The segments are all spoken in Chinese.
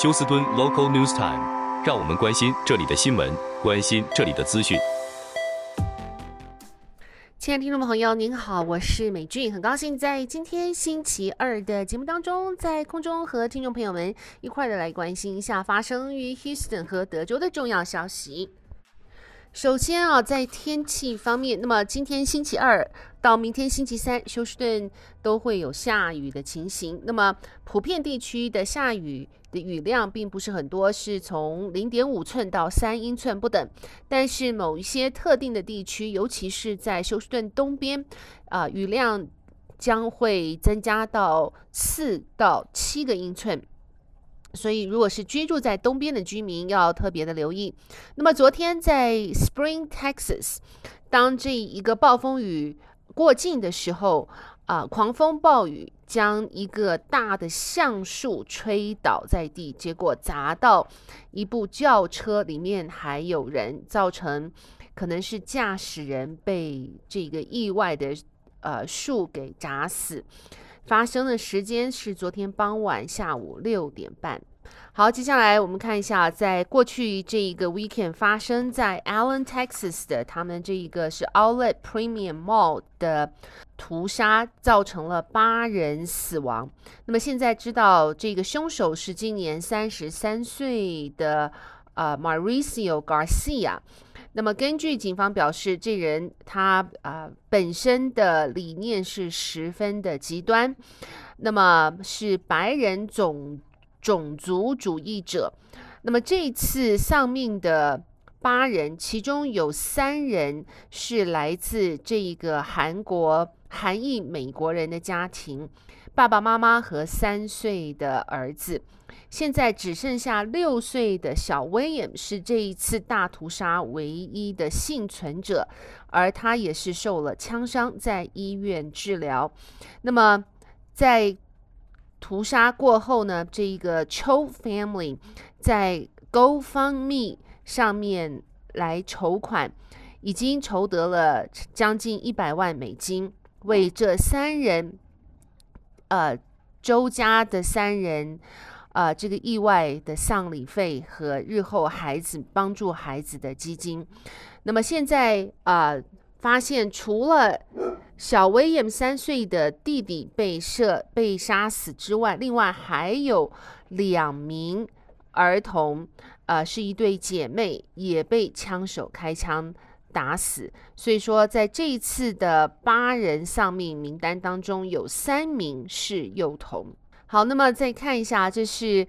休斯敦 Local News Time，让我们关心这里的新闻，关心这里的资讯。亲爱的听众朋友，您好，我是美俊，很高兴在今天星期二的节目当中，在空中和听众朋友们一块的来关心一下发生于 Houston 和德州的重要消息。首先啊，在天气方面，那么今天星期二到明天星期三，休斯顿都会有下雨的情形。那么普遍地区的下雨的雨量并不是很多，是从零点五寸到三英寸不等。但是某一些特定的地区，尤其是在休斯顿东边，啊、雨量将会增加到四到七个英寸。所以，如果是居住在东边的居民，要特别的留意。那么，昨天在 Spring Texas，当这一个暴风雨过境的时候，啊、狂风暴雨将一个大的橡树吹倒在地，结果砸到一部轿车里面，还有人，造成可能是驾驶人被这个意外的呃树给砸死。发生的时间是昨天傍晚下午六点半。好，接下来我们看一下，在过去这一个 weekend 发生在 Allen Texas 的他们这一个是 Outlet Premium Mall 的屠杀，造成了八人死亡。那么现在知道这个凶手是今年三十三岁的呃 Mauricio Garcia。那么，根据警方表示，这人他啊、呃、本身的理念是十分的极端，那么是白人种种族主义者。那么这次丧命的八人，其中有三人是来自这一个韩国韩裔美国人的家庭，爸爸妈妈和三岁的儿子。现在只剩下六岁的小威廉是这一次大屠杀唯一的幸存者，而他也是受了枪伤，在医院治疗。那么在屠杀过后呢，这一个 Cho Family 在 GoFundMe 上面来筹款，已经筹得了将近一百万美金，为这三人，呃，周家的三人。呃，这个意外的丧礼费和日后孩子帮助孩子的基金。那么现在啊、呃，发现除了小威廉三岁的弟弟被射被杀死之外，另外还有两名儿童，呃，是一对姐妹，也被枪手开枪打死。所以说，在这一次的八人丧命名单当中，有三名是幼童。好，那么再看一下，这是，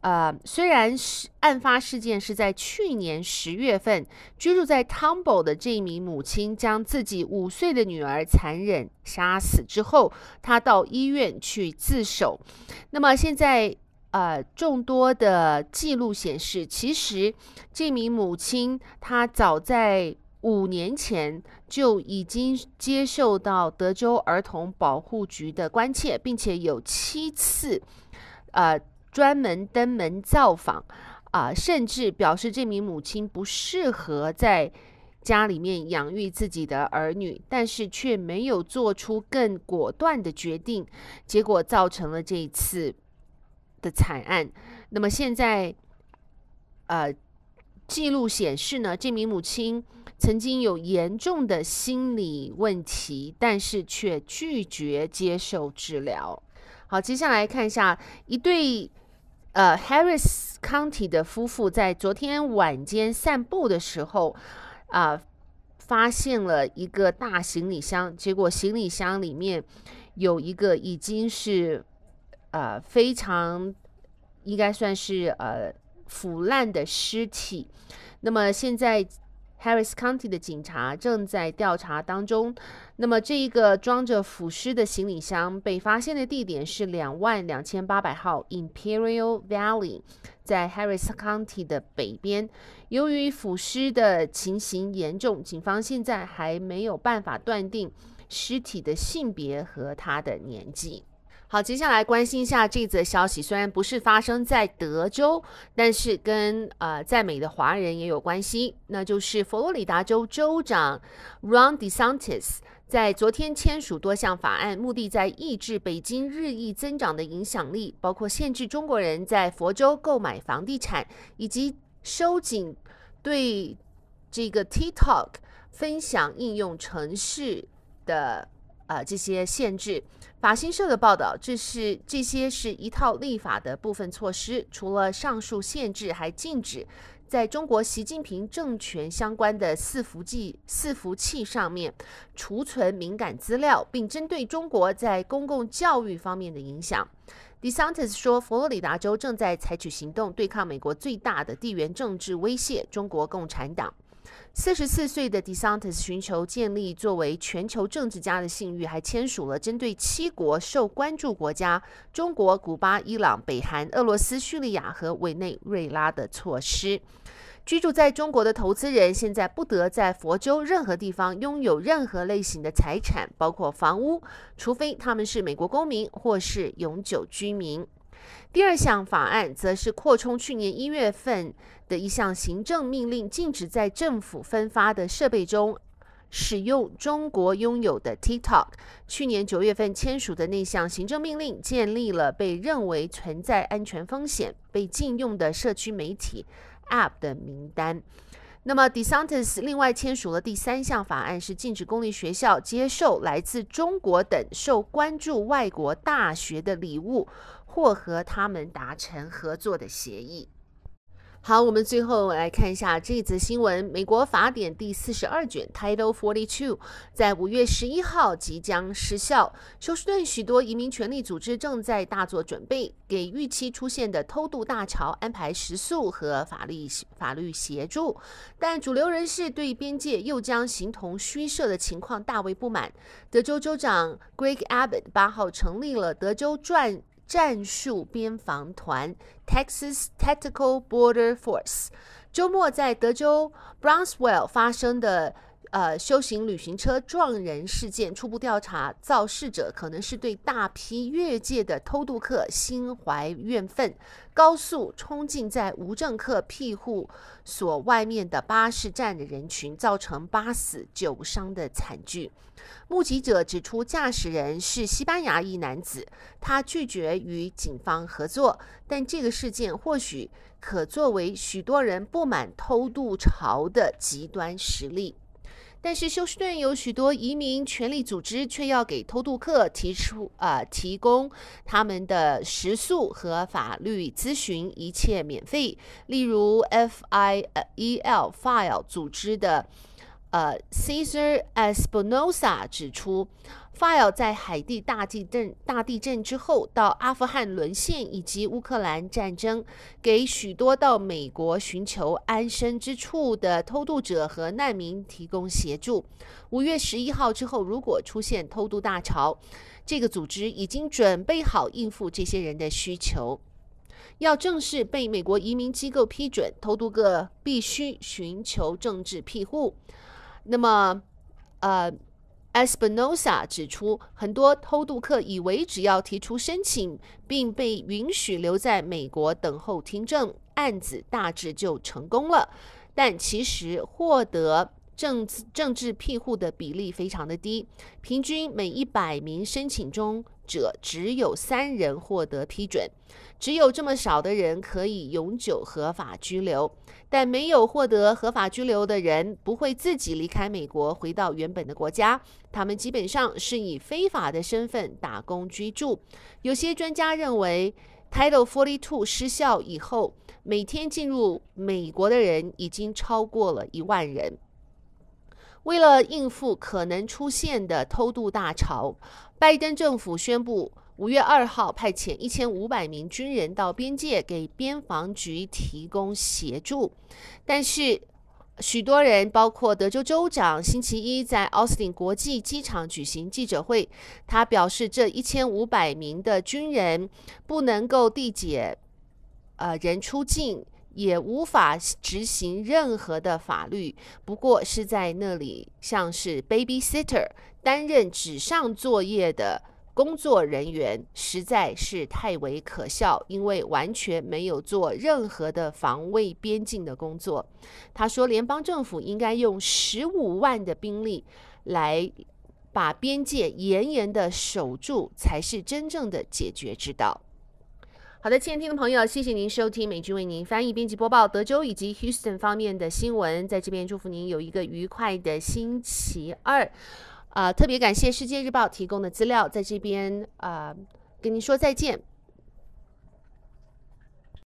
呃，虽然是案发事件是在去年十月份，居住在 Tomball 的这名母亲将自己五岁的女儿残忍杀死之后，她到医院去自首。那么现在，呃，众多的记录显示，其实这名母亲她早在。五年前就已经接受到德州儿童保护局的关切，并且有七次，呃，专门登门造访，啊、甚至表示这名母亲不适合在家里面养育自己的儿女，但是却没有做出更果断的决定，结果造成了这一次的惨案。那么现在，呃，记录显示呢，这名母亲。曾经有严重的心理问题，但是却拒绝接受治疗。好，接下来看一下一对呃 Harris County 的夫妇在昨天晚间散步的时候啊、发现了一个大行李箱，结果行李箱里面有一个已经是呃非常应该算是呃腐烂的尸体。那么现在。Harris County 的警察正在调查当中。那么，这一个装着腐尸的行李箱被发现的地点是两万两千八百号 Imperial Valley，在 Harris County 的北边。由于腐尸的情形严重，警方现在还没有办法断定尸体的性别和他的年纪。好，接下来关心一下这则消息。虽然不是发生在德州，但是跟呃在美的华人也有关系。那就是佛罗里达州州长 Ron DeSantis 在昨天签署多项法案，目的在抑制北京日益增长的影响力，包括限制中国人在佛州购买房地产，以及收紧对这个 TikTok 分享应用程式的呃这些限制。法新社的报道，这是这些是一套立法的部分措施，除了上述限制，还禁止。在中国习近平政权相关的伺服器伺服器上面储存敏感资料，并针对中国在公共教育方面的影响，DeSantis 说，佛罗里达州正在采取行动对抗美国最大的地缘政治威胁——中国共产党。四十四岁的 DeSantis 寻求建立作为全球政治家的信誉，还签署了针对七国受关注国家——中国、古巴、伊朗、北韩、俄罗斯、叙利亚和委内瑞拉的措施。居住在中国的投资人现在不得在佛州任何地方拥有任何类型的财产，包括房屋，除非他们是美国公民或是永久居民。第二项法案则是扩充去年一月份的一项行政命令，禁止在政府分发的设备中使用中国拥有的 TikTok。去年九月份签署的那项行政命令，建立了被认为存在安全风险、被禁用的社区媒体 App 的名单。那么，DeSantis 另外签署了第三项法案，是禁止公立学校接受来自中国等受关注外国大学的礼物。或和他们达成合作的协议。好，我们最后来看一下这则新闻：美国法典第四十二卷 （Title Forty Two） 在五月十一号即将失效。休斯顿许多移民权利组织正在大做准备，给预期出现的偷渡大潮安排食宿和法律法律协助。但主流人士对边界又将形同虚设的情况大为不满。德州州长 Greg Abbott 八号成立了德州转。战术边防团 （Texas Tactical Border Force） 周末在德州 Brownsville 发生的呃休行旅行车撞人事件，初步调查，肇事者可能是对大批越界的偷渡客心怀怨愤，高速冲进在无证客庇护所外面的巴士站的人群，造成八死九伤的惨剧。目击者指出，驾驶人是西班牙裔男子，他拒绝与警方合作。但这个事件或许可作为许多人不满偷渡潮的极端实例。但是休斯顿有许多移民权利组织却要给偷渡客提出、呃、提供他们的食宿和法律咨询，一切免费。例如 FIEL File 组织的。呃 Caesar Espinosa 指出，File 在海地大地震大地震之后，到阿富汗沦陷以及乌克兰战争，给许多到美国寻求安身之处的偷渡者和难民提供协助。五月十一号之后，如果出现偷渡大潮，这个组织已经准备好应付这些人的需求。要正式被美国移民机构批准，偷渡客必须寻求政治庇护。那么，呃，Espinosa 指出，很多偷渡客以为只要提出申请，并被允许留在美国等候听证，案子大致就成功了。但其实获得政政治庇护的比例非常的低，平均每一百名申请中者只有三人获得批准。只有这么少的人可以永久合法居留，但没有获得合法居留的人不会自己离开美国回到原本的国家，他们基本上是以非法的身份打工居住。有些专家认为，Title Forty Two 失效以后，每天进入美国的人已经超过了一万人。为了应付可能出现的偷渡大潮，拜登政府宣布。五月二号，派遣一千五百名军人到边界给边防局提供协助，但是许多人，包括德州州长，星期一在奥斯汀国际机场举行记者会，他表示，这一千五百名的军人不能够缔结呃人出境，也无法执行任何的法律，不过是在那里像是 babysitter，担任纸上作业的。工作人员实在是太为可笑，因为完全没有做任何的防卫边境的工作。他说，联邦政府应该用十五万的兵力来把边界严严的守住，才是真正的解决之道。好的，亲爱的听众朋友，谢谢您收听美君为您翻译、编辑、播报德州以及 Houston 方面的新闻。在这边祝福您有一个愉快的星期二。啊、呃，特别感谢世界日报提供的资料，在这边啊、呃，跟您说再见。